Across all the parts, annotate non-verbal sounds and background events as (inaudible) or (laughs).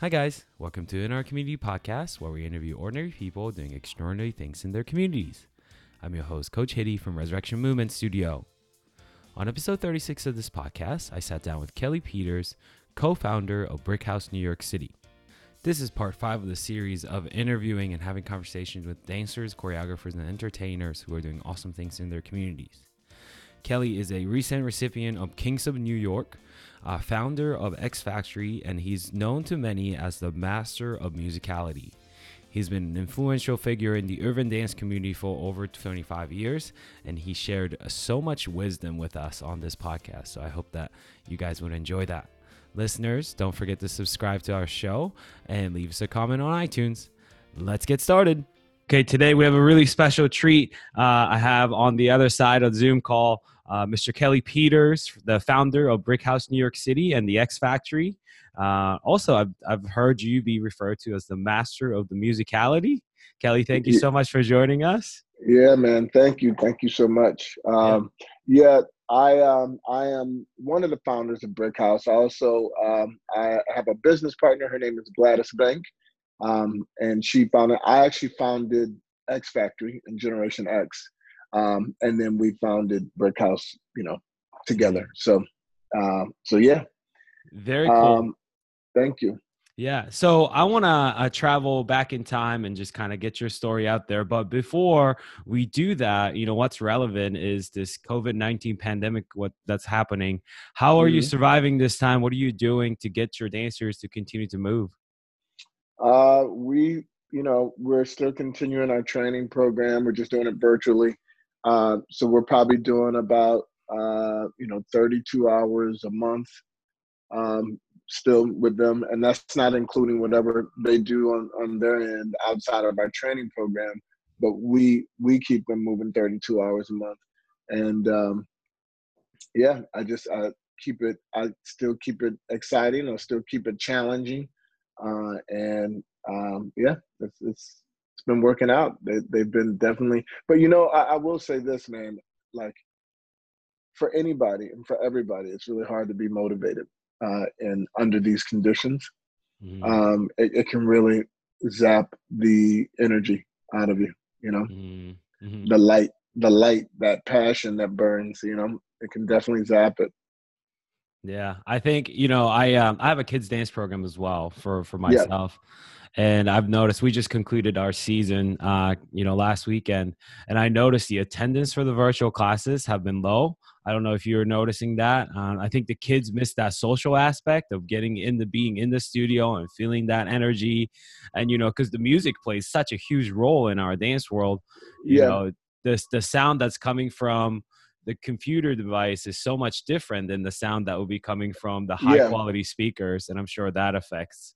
Hi, guys. Welcome to In Our Community podcast, where we interview ordinary people doing extraordinary things in their communities. I'm your host, Coach Hitty from Resurrection Movement Studio. On episode 36 of this podcast, I sat down with Kelly Peters, co founder of Brick House New York City. This is part five of the series of interviewing and having conversations with dancers, choreographers, and entertainers who are doing awesome things in their communities. Kelly is a recent recipient of Kings of New York, uh, founder of X Factory, and he's known to many as the master of musicality. He's been an influential figure in the urban dance community for over 25 years, and he shared so much wisdom with us on this podcast. So I hope that you guys would enjoy that. Listeners, don't forget to subscribe to our show and leave us a comment on iTunes. Let's get started. Okay, today we have a really special treat. Uh, I have on the other side of the Zoom call uh, Mr. Kelly Peters, the founder of Brick House New York City and the X Factory. Uh, also, I've, I've heard you be referred to as the master of the musicality. Kelly, thank you so much for joining us. Yeah, man. Thank you. Thank you so much. Um, yeah. yeah, I um, I am one of the founders of Brick House. Also, um, I have a business partner. Her name is Gladys Bank, um, and she founded. I actually founded X Factory and Generation X um, and then we founded Brick House, you know, together. So, um, so yeah, very cool. Um, thank you. Yeah. So I want to uh, travel back in time and just kind of get your story out there. But before we do that, you know, what's relevant is this COVID 19 pandemic, what that's happening. How are mm-hmm. you surviving this time? What are you doing to get your dancers to continue to move? Uh, we, you know, we're still continuing our training program. We're just doing it virtually. Uh, so we're probably doing about uh, you know 32 hours a month um, still with them, and that's not including whatever they do on on their end outside of our training program. But we we keep them moving 32 hours a month, and um, yeah, I just I keep it. I still keep it exciting. I still keep it challenging, uh, and um, yeah, it's, it's it's been working out. They, they've been definitely, but you know, I, I will say this, man, like for anybody and for everybody, it's really hard to be motivated uh, and under these conditions. Mm-hmm. Um, it, it, can really zap the energy out of you, you know, mm-hmm. mm-hmm. the light, the light, that passion that burns, you know, it can definitely zap it. Yeah, I think you know I um I have a kids dance program as well for for myself. Yeah and I've noticed we just concluded our season, uh, you know, last weekend, and I noticed the attendance for the virtual classes have been low. I don't know if you're noticing that. Uh, I think the kids miss that social aspect of getting into being in the studio and feeling that energy, and you know, because the music plays such a huge role in our dance world. You yeah. know, the the sound that's coming from the computer device is so much different than the sound that will be coming from the high yeah. quality speakers, and I'm sure that affects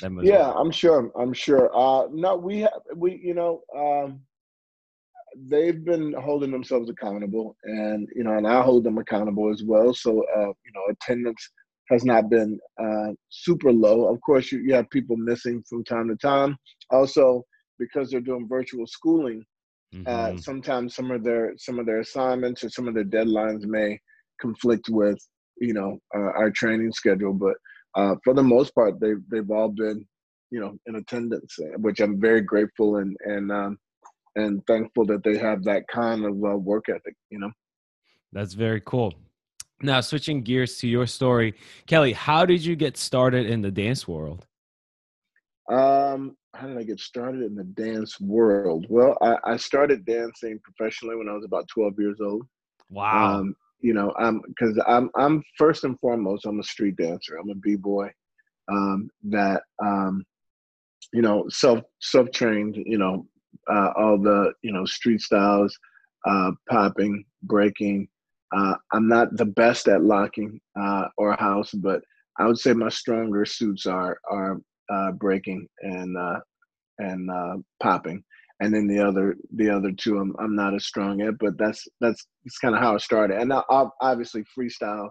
them. yeah, well. I'm sure. I'm sure. Uh, no, we have we you know um, they've been holding themselves accountable, and you know, and I hold them accountable as well. So uh, you know, attendance has not been uh, super low. Of course, you, you have people missing from time to time. Also, because they're doing virtual schooling, mm-hmm. uh, sometimes some of their some of their assignments or some of their deadlines may conflict with you know uh, our training schedule. But uh, for the most part, they've they've all been, you know, in attendance, uh, which I'm very grateful and and um, and thankful that they have that kind of uh, work ethic. You know, that's very cool. Now, switching gears to your story, Kelly, how did you get started in the dance world? Um, how did I get started in the dance world? Well, I, I started dancing professionally when I was about 12 years old. Wow. Um, you know, I'm because I'm I'm first and foremost I'm a street dancer. I'm a b boy um, that um, you know self self trained. You know, uh, all the you know street styles, uh, popping, breaking. Uh, I'm not the best at locking uh, or house, but I would say my stronger suits are are uh, breaking and uh, and uh, popping and then the other the other two I'm I'm not as strong at, but that's that's that's kind of how it started. And now obviously freestyle,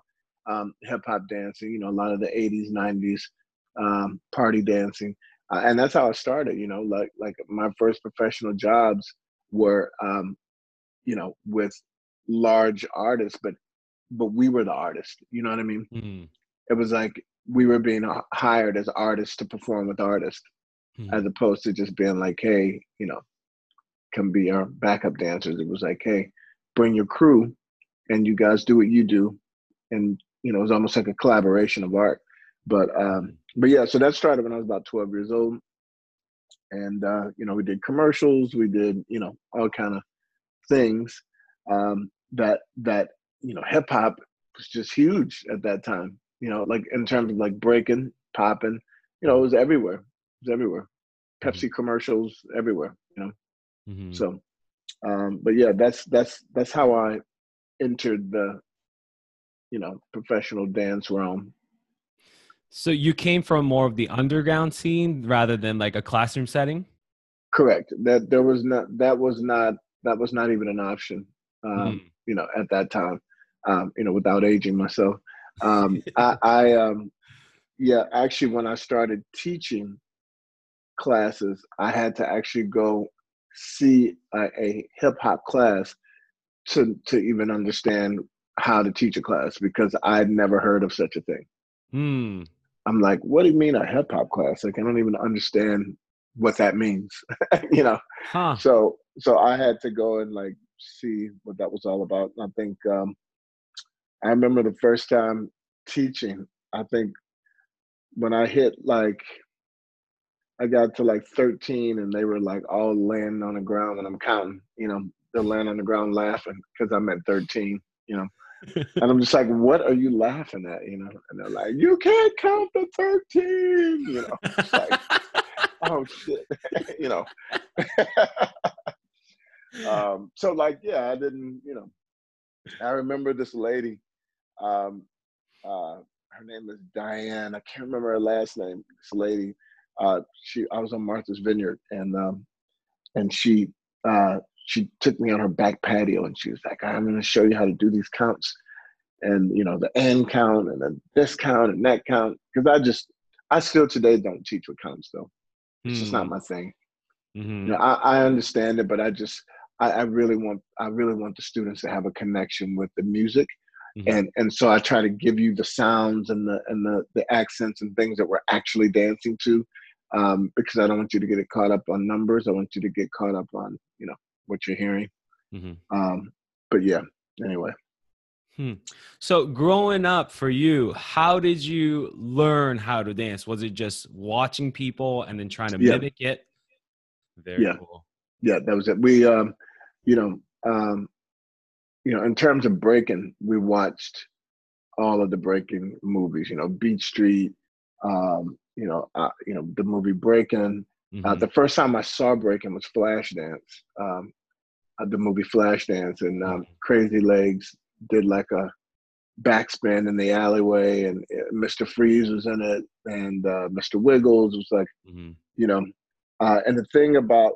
um, hip hop dancing, you know, a lot of the '80s, '90s um, party dancing, uh, and that's how it started. You know, like like my first professional jobs were, um, you know, with large artists, but but we were the artist. You know what I mean? Mm-hmm. It was like we were being hired as artists to perform with artists, mm-hmm. as opposed to just being like, hey, you know, can be our backup dancers. It was like, hey, bring your crew, and you guys do what you do, and you know, it was almost like a collaboration of art. But um, but yeah, so that started when I was about 12 years old, and uh, you know, we did commercials, we did you know all kind of things um, that that you know hip hop was just huge at that time. You know, like in terms of like breaking, popping, you know, it was everywhere. It was everywhere. Pepsi mm-hmm. commercials everywhere. You know, mm-hmm. so. Um, but yeah, that's that's that's how I entered the, you know, professional dance realm. So you came from more of the underground scene rather than like a classroom setting. Correct. That there was not that was not that was not even an option. Um, mm. You know, at that time, um, you know, without aging myself, um, I, I um, yeah, actually, when I started teaching classes, I had to actually go see a, a hip hop class to to even understand how to teach a class because I'd never heard of such a thing. Mm. I'm like, what do you mean a hip hop class? Like, I don't even understand what that means, (laughs) you know. Huh. So so I had to go and like see what that was all about. I think um, I remember the first time teaching. I think when I hit like I got to like 13 and they were like all laying on the ground and I'm counting, you know, they're laying on the ground laughing because I'm at 13, you know. (laughs) and I'm just like, what are you laughing at? You know, and they're like, you can't count to 13, you know. like, (laughs) oh shit, (laughs) you know. um, so like, yeah, I didn't, you know, I remember this lady, um, uh, her name is Diane. I can't remember her last name. This lady, uh, she, I was on Martha's Vineyard, and um, and she, uh, she took me on her back patio, and she was like, "I'm going to show you how to do these counts, and you know the end count, and then this count, and that count." Because I just, I still today don't teach with counts though. It's mm. just not hmm. my thing. Mm-hmm. You know, I, I understand it, but I just I, I, really want I really want the students to have a connection with the music. Mm-hmm. And and so I try to give you the sounds and the and the, the accents and things that we're actually dancing to. Um, because I don't want you to get it caught up on numbers. I want you to get caught up on, you know, what you're hearing. Mm-hmm. Um, but yeah, anyway. Hmm. So growing up for you, how did you learn how to dance? Was it just watching people and then trying to yeah. mimic it? Very yeah. cool. Yeah, that was it. We, um, you know, um, you know, in terms of breaking, we watched all of the breaking movies. You know, Beat Street. Um, you know, uh, you know the movie Breaking. Uh, mm-hmm. Uh, the first time I saw Breaking was Flashdance. Um, uh, the movie Flashdance, and um, mm-hmm. Crazy Legs did like a backspin in the alleyway, and uh, Mr. Freeze was in it, and uh, Mr. Wiggles was like, mm-hmm. you know. and the thing about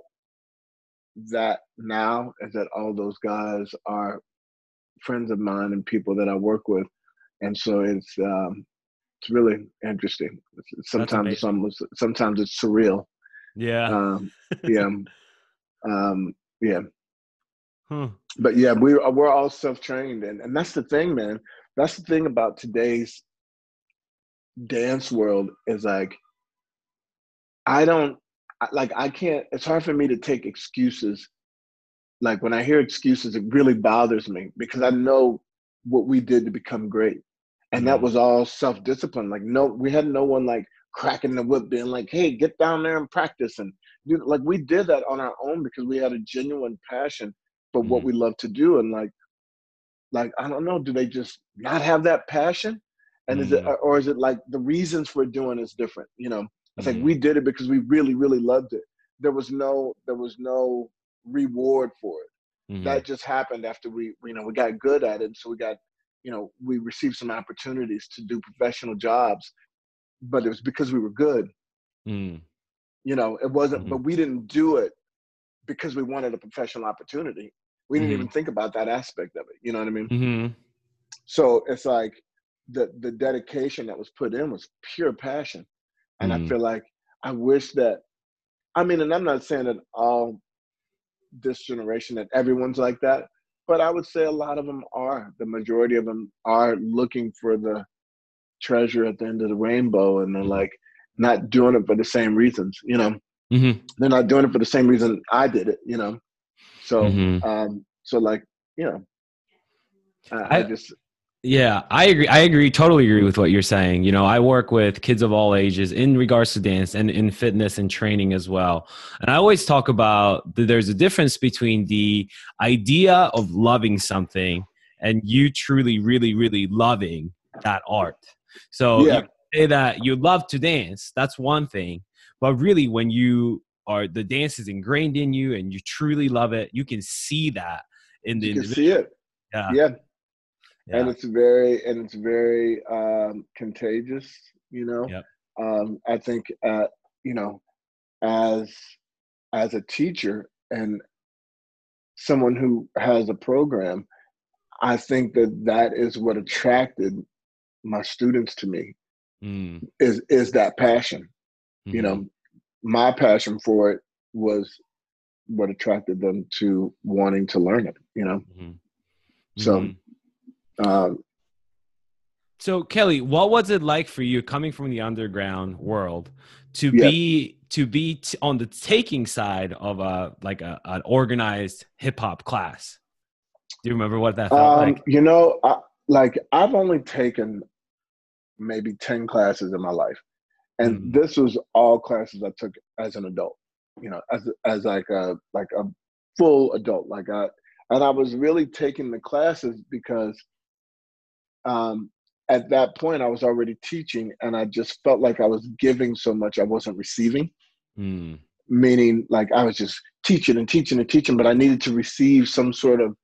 that now is that all those guys are friends of mine and people that I work with, and so it's um, it's really interesting. Sometimes it's almost sometimes it's surreal. Yeah. Um, (laughs) yeah. um, yeah. Huh. But yeah, we we're all self trained, and and that's the thing, man. That's the thing about today's dance world is like I don't like I can't. It's hard for me to take excuses. Like when I hear excuses, it really bothers me because I know what we did to become great, and mm-hmm. that was all self discipline. Like no, we had no one like cracking the whip, being like, "Hey, get down there and practice." And do like we did that on our own because we had a genuine passion for mm-hmm. what we love to do, and like, like I don't know, do they just not have that passion? And mm-hmm. is it, mm. or is it like the reasons for doing is different? You know, it's think mm-hmm. we did it because we really, really loved it. There was no, there was no reward for it. Mm-hmm. That just happened after we, you know, we got good at it. So we got, you know, we received some opportunities to do professional jobs, but it was because we were good. Mm. You know, it wasn't, mm-hmm. but we didn't do it because we wanted a professional opportunity. We didn't even mm-hmm. think about that aspect of it. You know what I mean? Mm-hmm. So it's like the the dedication that was put in was pure passion and. I feel like I wish that, I mean, and I'm not saying that all this generation that everyone's like that, but I would say a lot of them are. The majority of them are looking for the treasure at the end of the rainbow and they're like not doing it for the same reasons you know Mm-hmm. they're not doing it for the same reason i did it you know so Mhm. um so like you know i, I I- just Yeah, I agree. I agree. Totally agree with what you're saying. You know, I work with kids of all ages in regards to dance and in fitness and training as well. And I always talk about that there's a difference between the idea of loving something and you truly, really, really loving that art. So Yeah. you say that you love to dance. That's one thing. But really, when you are the dance is ingrained in you and you truly love it, you can see that in the you can individual. see it Yeah. yeah yeah. and it's very and it's very um contagious you know Yep. um i think uh you know as as a teacher and someone who has a program i think that that is what attracted my students to me Mm, is is that passion you mhm. know my passion for it was what attracted them to wanting to learn it you know Mhm. So- Mhm. Um so Kelly, what was it like for you coming from the underground world to Yeah. be to be t- on the taking side of a like a, an organized hip hop class? Do you remember what that felt Um, like? you know, I, like I've only taken maybe ten classes in my life, and Mm. this was all classes I took as an adult. You know, as as like a like a full adult. Like I and I was really taking the classes because um, at that point I was already teaching, and I just felt like I was giving so much I wasn't receiving Mm, meaning like I was just teaching and teaching and teaching, but I needed to receive some sort of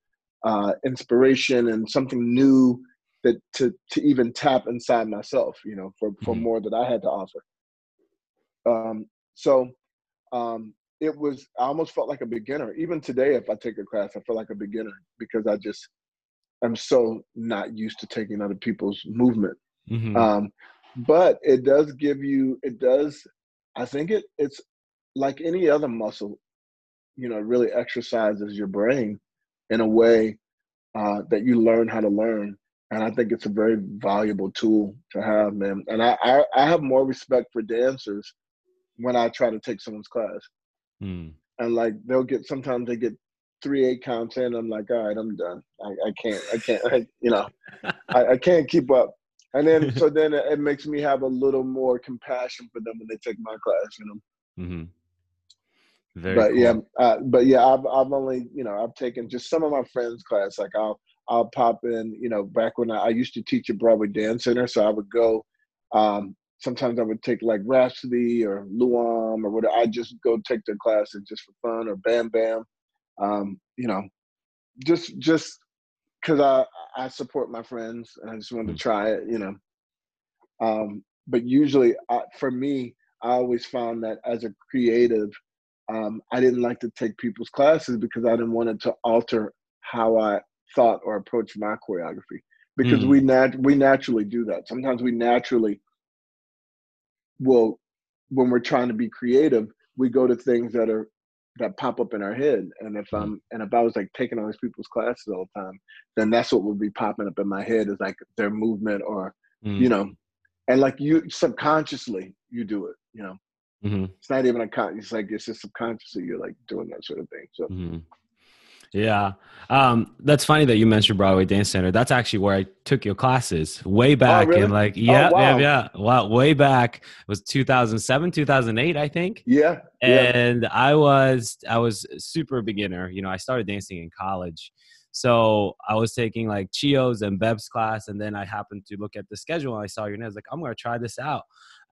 uh, inspiration and something new that to to even tap inside myself, you know, for for Mhm. more that I had to offer. Um, so um, it was I almost felt like a beginner. Even today, if I take a class, I feel like a beginner because I just am so not used to taking other people's movement. Mhm, um, but it does give you it does i think it it's like any other muscle you know it really exercises your brain in a way uh, that you learn how to learn. And i think it's a very valuable tool to have man. And i i, I have more respect for dancers when i try to take someone's class. Mm. and like they'll get sometimes they get three eight counts in i'm like all right i'm done i, I can't i can't I, you know I, I can't keep up and then so then it, makes me have a little more compassion for them when they take my class you know Mm-hmm. Very but cool. yeah uh, but yeah I've, I've only you know i've taken just some of my friends class like i'll i'll pop in you know back when i, I used to teach at broadway dance center so i would go um sometimes i would take like rhapsody or luam or whatever i just go take their classes just for fun or bam bam um you know just just because i i support my friends and i just wanted Mm. to try it you know um but usually I, for me i always found that as a creative um, I didn't like to take people's classes because I didn't want it to alter how I thought or approached my choreography. Because Mm. we nat- we naturally do that. Sometimes we naturally will, when we're trying to be creative, we go to things that are that pop up in our head. And if Mm. I'm and if I was like taking all these people's classes all the time, then that's what would be popping up in my head is like their movement or Mm, you know, and like you subconsciously you do it. You know, mhm. it's not even a con. It's like it's just subconsciously you're like doing that sort of thing. So hmm Yeah. Um, that's funny that you mentioned Broadway Dance Center. That's actually where I took your classes way back Oh, really? in like, yeah, wow. yeah, yeah. Wow. Way back. It was 2007, 2008, I think. yeah, yeah, And I was, I was super beginner. You know, I started dancing in college. So I was taking like Chio's and Beb's class. And then I happened to look at the schedule and I saw your name. I was like, I'm going to try this out.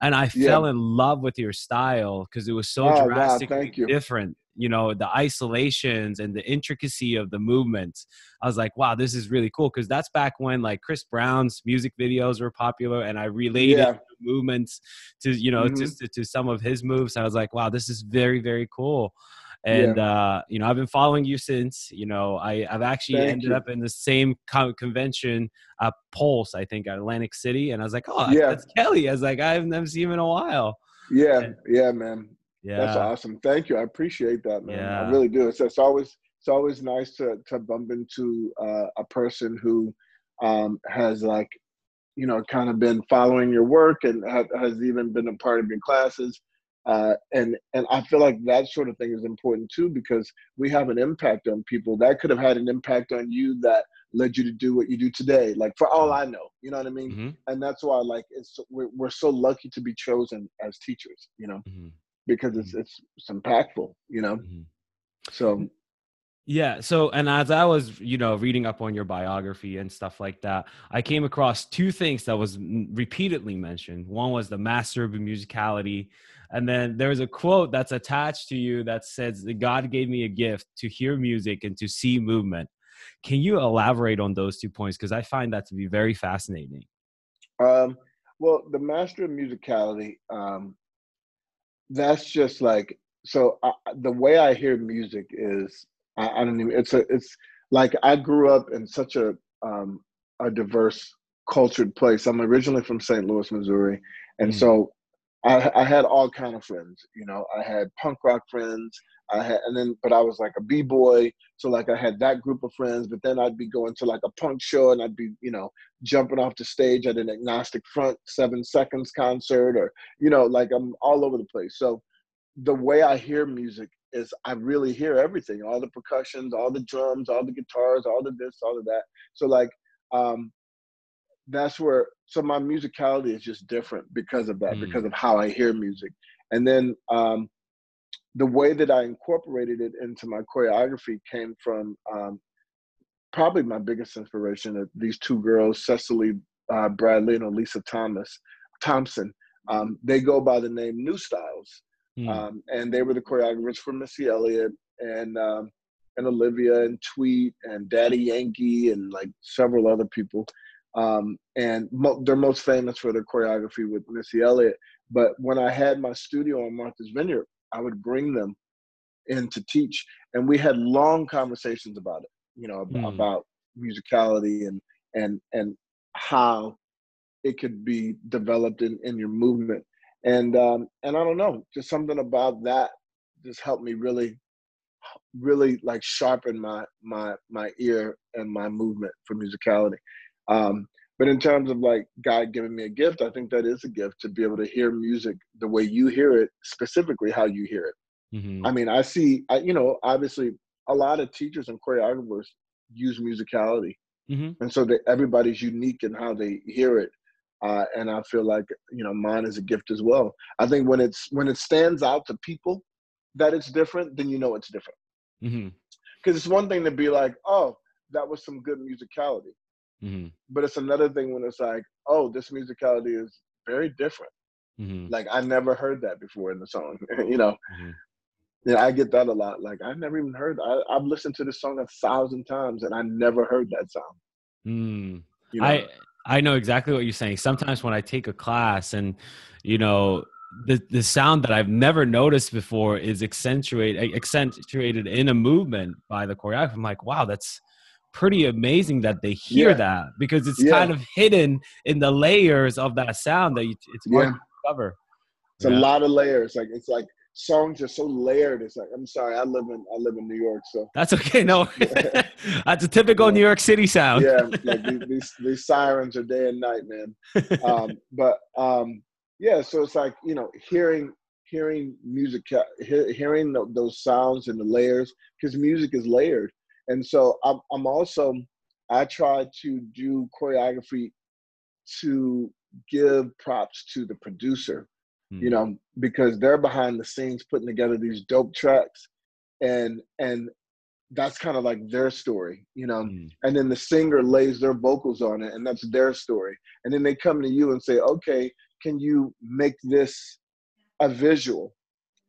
And I Yeah. fell in love with your style because it was so Oh, wow, drastically you. different. You know, the isolations and the intricacy of the movements. I was like, wow, this is really cool. Because that's back when like Chris Brown's music videos were popular, and I related Yeah. the movements to you know Mhm. just to, to some of his moves. I was like, wow, this is very very cool. And uh, you know, I've been following you since. You know, I I've actually Thank ended you. up in the same co- convention, uh, Pulse, I think, at Atlantic City, and I was like, oh, Yeah. that's Kelly. I was like, I haven't seen him in a while. yeah, yeah, man. Yeah, That's awesome. Thank you. I appreciate that, man. Yeah. I really do. It's, it's always it's always nice to to bump into uh, a person who um, has like you know, kind of been following your work and ha- has even been a part of your classes. Uh, and and I feel like that sort of thing is important too because we have an impact on people that could have had an impact on you that led you to do what you do today. Like for all I know, you know what I mean. Mm-hmm. And that's why like it's we're, we're so lucky to be chosen as teachers, you know, Mm-hmm. Because it's it's, it's impactful, you know. Mm-hmm. So Yeah. So, and as I was, you know, reading up on your biography and stuff like that, I came across two things that was repeatedly mentioned. One was the master of musicality. And then there's a quote that's attached to you that says, that God gave me a gift to hear music and to see movement. Can you elaborate on those two points? Because I find that to be very fascinating. Um, well, the master of musicality, um, that's just like so. I, the way I hear music is, I, I don't even. It's a. It's like I grew up in such a um, a diverse, cultured place. I'm originally from St. Louis, Missouri, and Mm. so I, I had all kind of friends. You know, I had punk rock friends. I had, and then, but I was like a b boy, so like I had that group of friends. But then I'd be going to like a punk show, and I'd be, you know, jumping off the stage at an agnostic front seven seconds concert, or you know, like I'm all over the place. So the way I hear music is I really hear everything, all the percussions, all the drums, all the guitars, all the this, all of that. So like, um, that's where so my musicality is just different because of that, Mm. because of how I hear music, and then um, the way that I incorporated it into my choreography came from um, probably my biggest inspiration of these two girls, Cecily uh, Bradley and Elisa Thomas Thompson. Um, they go by the name New Styles, Mm. um, and they were the choreographers for Missy Elliott and um, and Olivia and Tweet and Daddy Yankee and like several other people. Um, and mo- they're most famous for their choreography with Missy Elliott. But when I had my studio on Martha's Vineyard, I would bring them in to teach, and we had long conversations about it. You know, Mm. about musicality and and and how it could be developed in, in your movement. And um, and I don't know, just something about that just helped me really, really like sharpen my my my ear and my movement for musicality. Um, but in terms of like God giving me a gift, I think that is a gift to be able to hear music the way you hear it, specifically how you hear it. Mhm. I mean, I see, I, you know, obviously a lot of teachers and choreographers use musicality, Mhm. and so that everybody's unique in how they hear it. Uh, and I feel like you know mine is a gift as well. I think when it's when it stands out to people that it's different, then you know it's different. Because it's one thing to be like, oh, that was some good musicality, Mhm. but it's another thing when it's like, oh, this musicality is very different. Mhm. Like I never heard that before in the song. (laughs) you know, Mhm. Yeah, I get that a lot. Like I never even heard. I, I've listened to this song a thousand times, and I never heard that sound. Mm. You know? I I know exactly what you're saying. Sometimes when I take a class and you know the the sound that I've never noticed before is accentuated accentuated in a movement by the choreographer. I'm like, wow, that's pretty amazing that they hear Yeah. that because it's Yeah. kind of hidden in the layers of that sound that you, it's hard Yeah. to discover. It's a lot of layers. Like it's like songs are so layered. It's like I'm sorry. I live in I live in New York, so That's okay. No, (laughs) (laughs) that's a typical Yeah. New York City sound. yeah, (laughs) like these, these these sirens are day and night, man. Um, but um, yeah, so it's like you know hearing hearing music, hearing those sounds and the layers because music is layered, and so I'm I'm also I try to do choreography to give props to the producer you Mm. know, because they're behind the scenes putting together these dope tracks, and and that's kind of like their story, you know. Mm. And then the singer lays their vocals on it, and that's their story. And then they come to you and say, "Okay, can you make this a visual,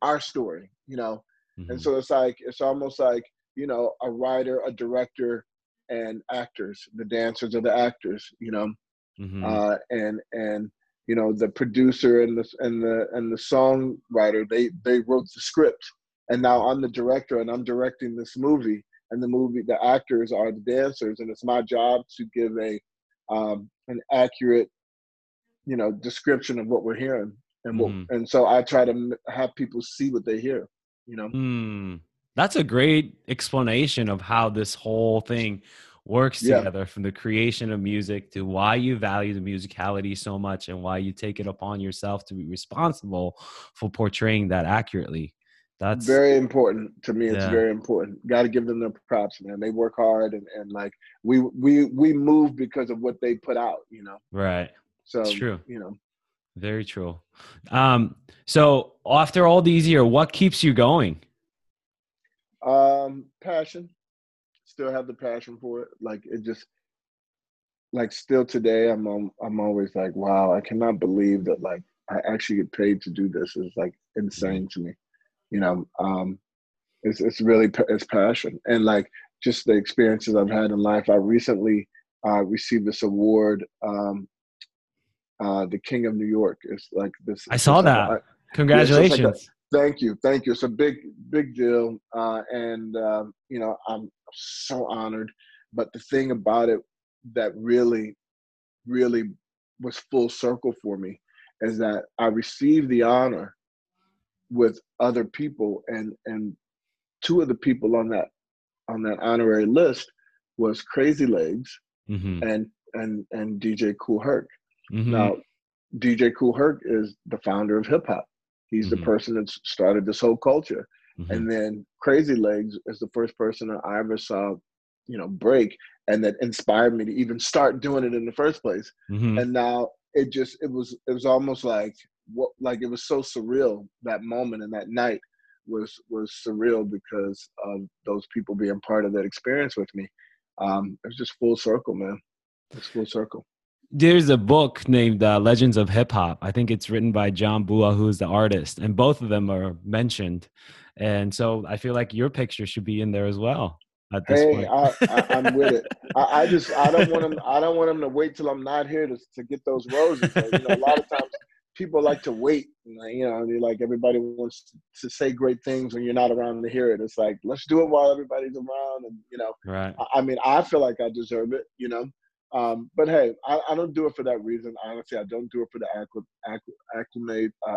our story?" You know. Mhm. And so it's like it's almost like you know a writer, a director, and actors. The dancers are the actors, you know Mhm. uh, and and you know the producer and the and the and the songwriter they they wrote the script and now i'm the director and i'm directing this movie and the movie the actors are the dancers and it's my job to give a um, an accurate you know description of what we're hearing and what Mhm. and so i try to have people see what they hear you know Hmm. That's a great explanation of how this whole thing works Yeah. together from the creation of music to why you value the musicality so much and why you take it upon yourself to be responsible for portraying that accurately. That's very important to me. It's Yeah. very important. Got to give them their props, man. They work hard, and, and like we we we move because of what they put out. You know, right. so It's true. You know, Very true. Um, so after all these years, what keeps you going? Um, passion. Still have the passion for it. Like it just like still today, I'm um, I'm always like, wow, I cannot believe that like I actually get paid to do this. It's like insane to me. You know, um, it's it's really it's passion and like just the experiences I've had in life. I recently uh, received this award. Um, uh, the King of New York is like this. I saw it's that. a- Congratulations. Thank you, thank you. It's a big, big deal, uh, and um, you know I'm so honored. But the thing about it that really, really was full circle for me is that I received the honor with other people, and and two of the people on that on that honorary list was Crazy Legs hmm and and and DJ Kool Herc. hmm Now, DJ Kool Herc is the founder of hip hop. He's Mhm. the person that started this whole culture. hmm And then Crazy Legs is the first person that I ever saw, you know, break and that inspired me to even start doing it in the first place. hmm And now it just it was it was almost like what like it was so surreal that moment and that night was was surreal because of those people being part of that experience with me. Um, it was just full circle, man. It's full circle. There's a book named uh, Legends of Hip Hop. I think it's written by John Bua, who's the artist, and both of them are mentioned. And so I feel like your picture should be in there as well at this Hey, point. I, I, I'm with it. I, I (laughs) just I don't want them. I don't want them to wait till I'm not here to to get those roses. You know, a lot of times people like to wait. You know, they like everybody wants to say great things when you're not around to hear it. It's like let's do it while everybody's around, and you know, right. I, I mean, I feel like I deserve it. You know, um, but hey, I, I don't do it for that reason. Honestly, I don't do it for the accl- accl- acclimate uh,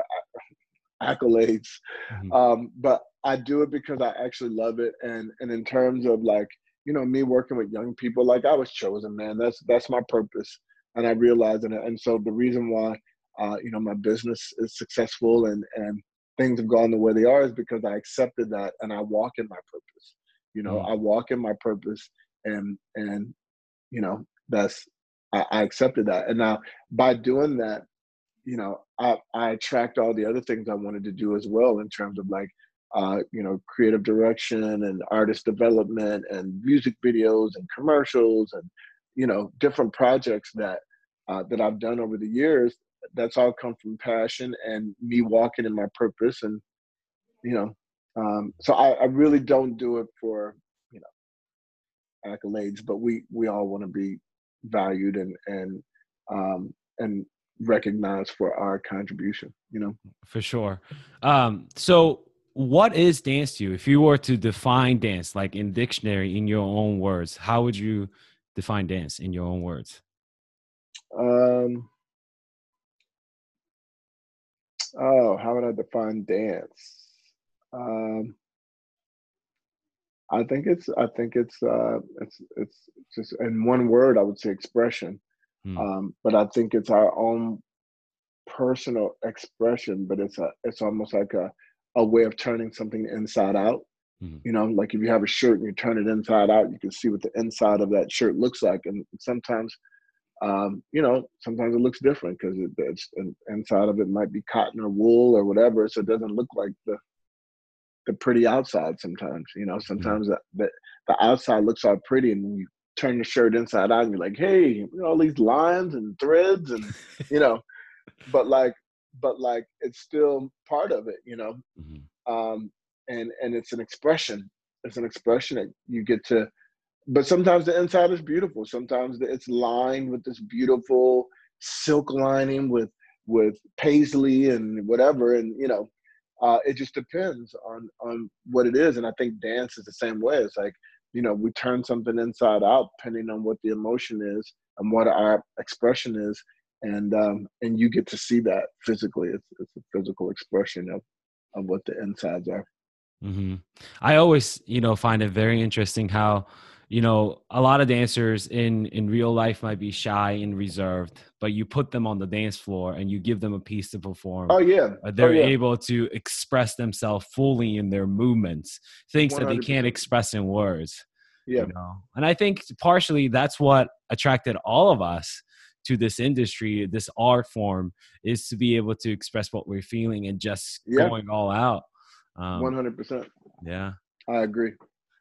accolades Mhm. um, but I do it because I actually love it, and and in terms of like you know me working with young people, like I was chosen, man. That's that's my purpose, and I realize it. And so the reason why uh, you know my business is successful and and things have gone the way they are is because I accepted that and I walk in my purpose. You know, Mm. I walk in my purpose, and and you know that's I, I accepted that, and now by doing that, you know, I, I attract all the other things I wanted to do as well in terms of like, uh, you know, creative direction and artist development and music videos and commercials and, you know, different projects that uh, that I've done over the years. That's all come from passion and me walking in my purpose and, you know, um, so I, I really don't do it for, you know, accolades, but we we all want to be valued and and um, and recognized for our contribution you know For sure. Um, so what is dance to you? If you were to define dance, like in dictionary, in your own words, how would you define dance in your own words? um oh how would i define dance um i think it's i think it's uh it's it's just in one word i would say expression Hmm. um but i think it's our own personal expression but it's a it's almost like a a way of turning something inside out Mhm. you know like if you have a shirt and you turn it inside out you can see what the inside of that shirt looks like and sometimes um, you know sometimes it looks different because it, it's inside of it might be cotton or wool or whatever so it doesn't look like the the pretty outside sometimes you know sometimes the, the, the outside looks all pretty and you turn the shirt inside out and you're like hey you know, all these lines and threads and (laughs) you know but like but like it's still part of it you know Mhm. um, and and it's an expression. It's an expression that you get to. But sometimes the inside is beautiful. Sometimes it's lined with this beautiful silk lining with with paisley and whatever, and you know, uh, it just depends on on what it is. And I think dance is the same way. It's like you know, we turn something inside out depending on what the emotion is and what our expression is, and um, and you get to see that physically. It's it's a physical expression of of what the insides are. hmm I always, you know, find it very interesting how you know a lot of dancers in in real life might be shy and reserved but you put them on the dance floor and you give them a piece to perform oh yeah uh, they're oh, yeah. able to express themselves fully in their movements things 100%. that they can't express in words yeah you know? and i think partially that's what attracted all of us to this industry this art form is to be able to express what we're feeling and just yeah. going all out um, 100% yeah i agree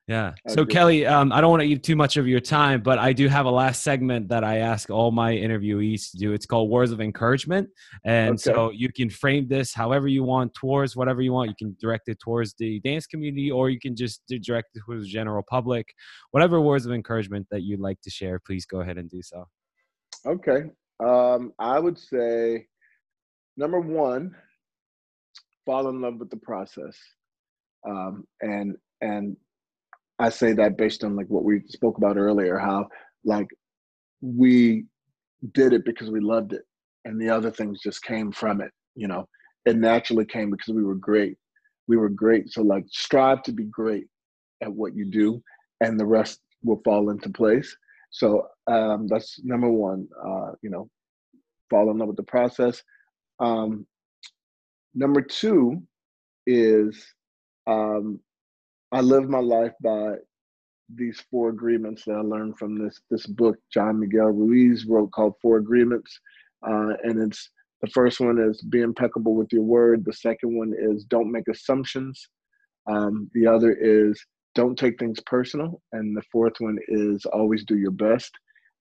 yeah. So Kelly, um, I don't want to eat too much of your time, but I do have a last segment that I ask all my interviewees to do. It's called words of encouragement, and okay. so you can frame this however you want, towards whatever you want. You can direct it towards the dance community, or you can just direct it towards the general public. Whatever words of encouragement that you'd like to share, please go ahead and do so. Okay. Um, I would say number one, fall in love with the process, um, and and I say that based on like what we spoke about earlier, how like we did it because we loved it, and the other things just came from it. You know, it naturally came because we were great. We were great. So like, strive to be great at what you do, and the rest will fall into place. So um, that's number one. Uh, you know, fall in love with the process. Um, number two is um, I live my life by these four agreements that I learned from this this book Don Miguel Ruiz wrote called Four Agreements, uh, and it's the first one is be impeccable with your word. The second one is don't make assumptions. Um, the other is don't take things personal, and the fourth one is always do your best.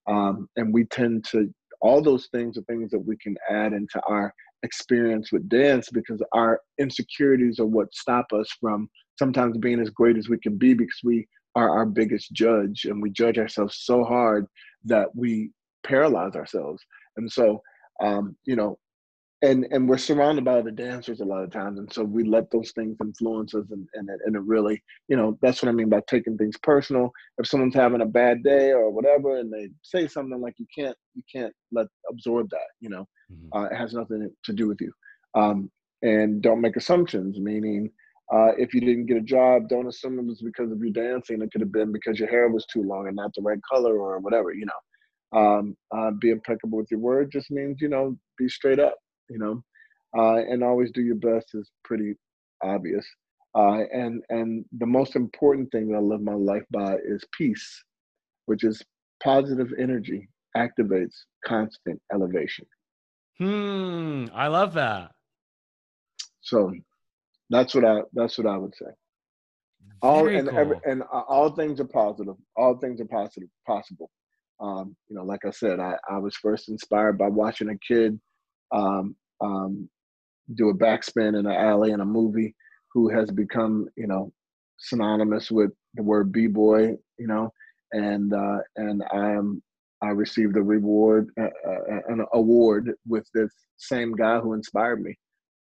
Um, and we tend to all those things are things that we can add into our experience with dance because our insecurities are what stop us from sometimes being as great as we can be because we are our biggest judge and we judge ourselves so hard that we paralyze ourselves. And so um, you know and and we're surrounded by the dancers a lot of times and so we let those things influence us and and it, and it really you know that's what i mean by taking things personal if someone's having a bad day or whatever and they say something like you can't you can't let absorb that you know mm-hmm. uh, it has nothing to do with you um, and don't make assumptions meaning uh, if you didn't get a job, don't assume it was because of your dancing. It could have been because your hair was too long and not the right color or whatever, you know. Um, uh, be impeccable with your word just means, you know, be straight up, you know, uh, and always do your best is pretty obvious. Uh, and and the most important thing that I live my life by is peace, which is positive energy activates constant elevation. Hmm, I love that. So that's what I that's what I would say. All and cool. every, and all things are positive. All things are positive possible. Um, you know, like I said, I, I was first inspired by watching a kid um, um, do a backspin in an alley in a movie who has become, you know, synonymous with the word b-boy, you know, and uh, and I am I received a reward, uh, uh, an award with this same guy who inspired me,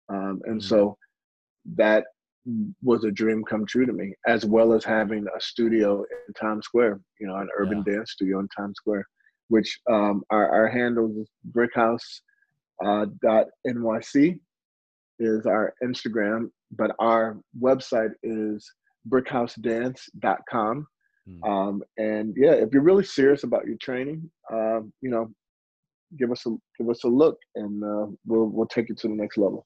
um, and mm-hmm. so that was a dream come true to me, as well as having a studio in Times Square, you know, an urban yeah. dance studio in Times Square, which um, our, our handle is brickhouse uh, dot nyc is our Instagram, but our website is brickhousedance.com. Mm. Um, and yeah, if you're really serious about your training, uh, you know, give us a give us a look, and uh, we'll we'll take you to the next level.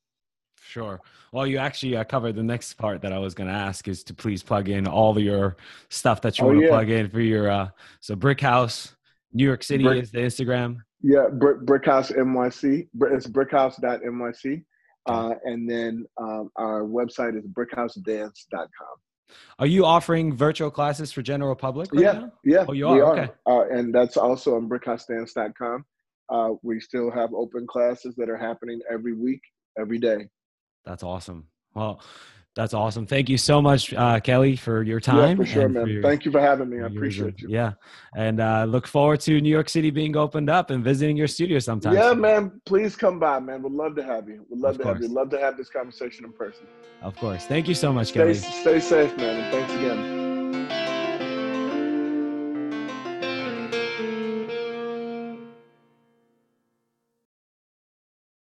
Sure. Well, you actually uh, covered the next part that I was going to ask is to please plug in all your stuff that you oh, want to yeah. plug in for your uh, so Brick House, New York City Brick, is the Instagram. Yeah, Brick, Brick House NYC. It's brickhouse.nyc. Uh, and then um, our website is brickhousedance.com. Are you offering virtual classes for general public? Right yeah, now? yeah. Oh, you are. are. Okay. Uh, and that's also on brickhousedance.com. Uh, we still have open classes that are happening every week every day. That's awesome. Well, that's awesome. Thank you so much, uh, Kelly, for your time. Yeah, for sure, man. Your, Thank you for having me. I appreciate you. Yeah, and uh, look forward to New York City being opened up and visiting your studio sometime. Yeah, man. Please come by, man. We'd love to have you. We'd love of to course. have you. Love to have this conversation in person. Of course. Thank you so much, stay, Kelly. Stay safe, man, and thanks again.